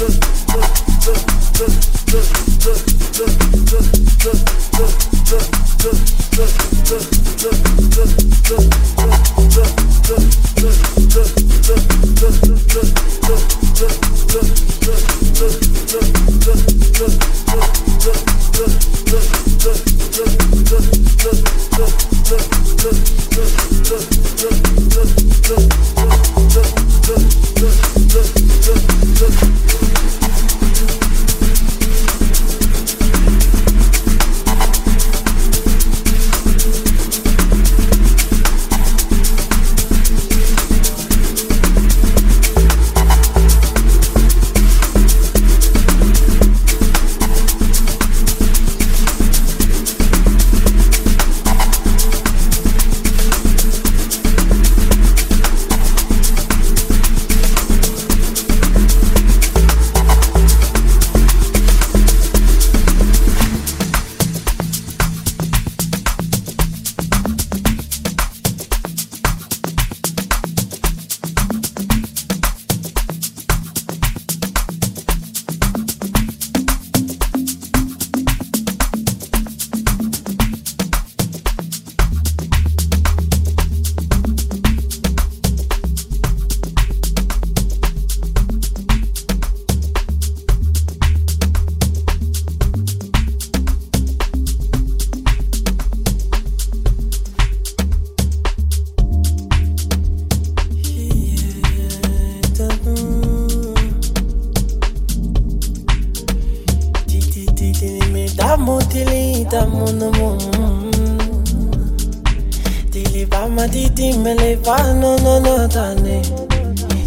look.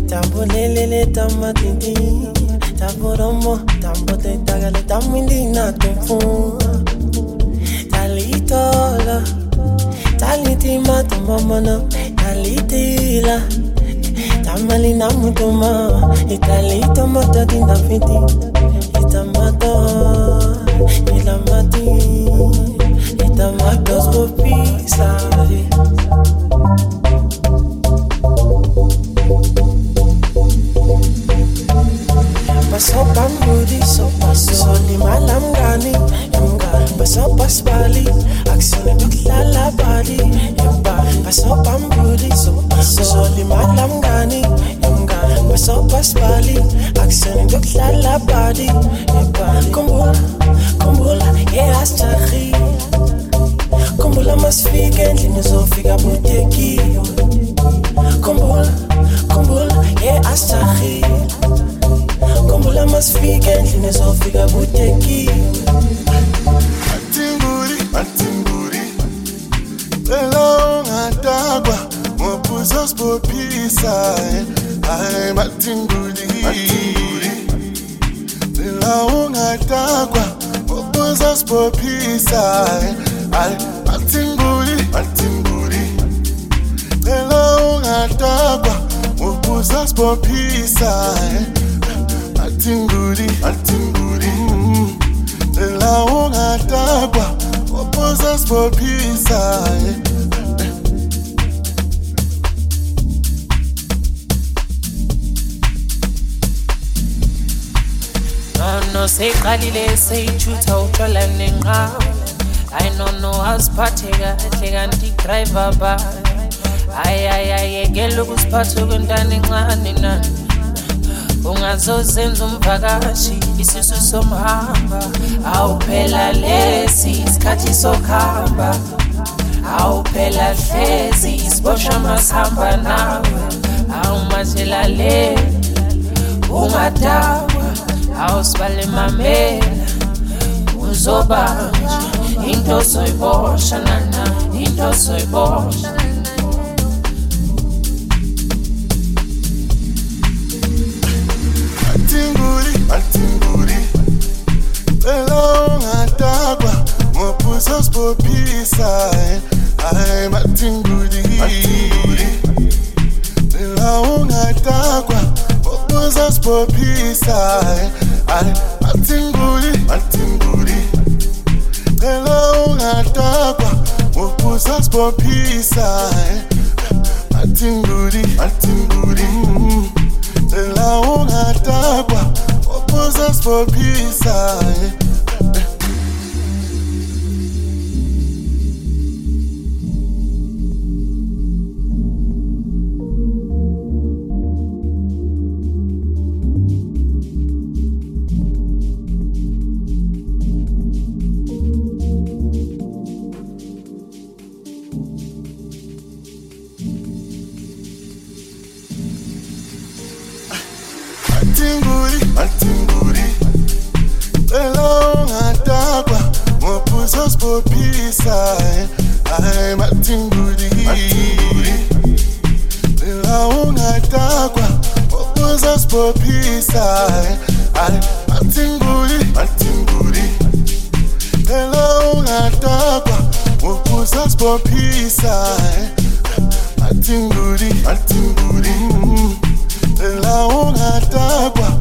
Tambo lelele tamba titi Tambo romo tambo te tagale tamindi na tumfu Talitola Taliti mata mamana Talitila Tamali namutuma Italito mata tinda fiti. Itamato Ilamati Itamatos popisa Itamatos Passant pas Bali, actionne toute la la body. Yamba, passant pas Mbudi, so soli malangani. Yanga, passant pas Bali, actionne toute la la body. Yamba, kumbula, kumbula, yeah, astari. Kumbula masifika endlini zofika butekiwe. Kumbula, kumbula, yeah, astari. Kumbula masifika endlini zofika butekiwe. inside hayi mathinguli nila ungadakwa ukuza sibopisa hayi mathinguli mathinguli nila ungadakwa ukuza sibopisa mathinguli mathinguli mm-hmm. nila ungadakwa ukuza sibopisa hayi Impilo seyiqalile seyithutha utshola nenqawe I don't know asiphathe kahle kanti driver ba. Ayayayekela ukusiphatha kwentana encane nani ungazozenza umvakashi isisu somhamba. Awuphela lesi isikhathi sokuhamba. Awuphela hlezi isiboshwa masihamba nawe. Awumatshela le ungadaba awusibalimamelela uzobanja into soyiboshwa nana into soyiboshwa Altinguri, altinguri, cela ungadakwa mophuzo sibopisa hayi eh. matinguri, matinguri, cela ungadakwa ungatakwa uzasibophisa mathinguli mathinguli cela ungatakwa uzasibophisa matinguli cela ungatakwa ngophuza sibophisa matinguli matinguli la ungatakwa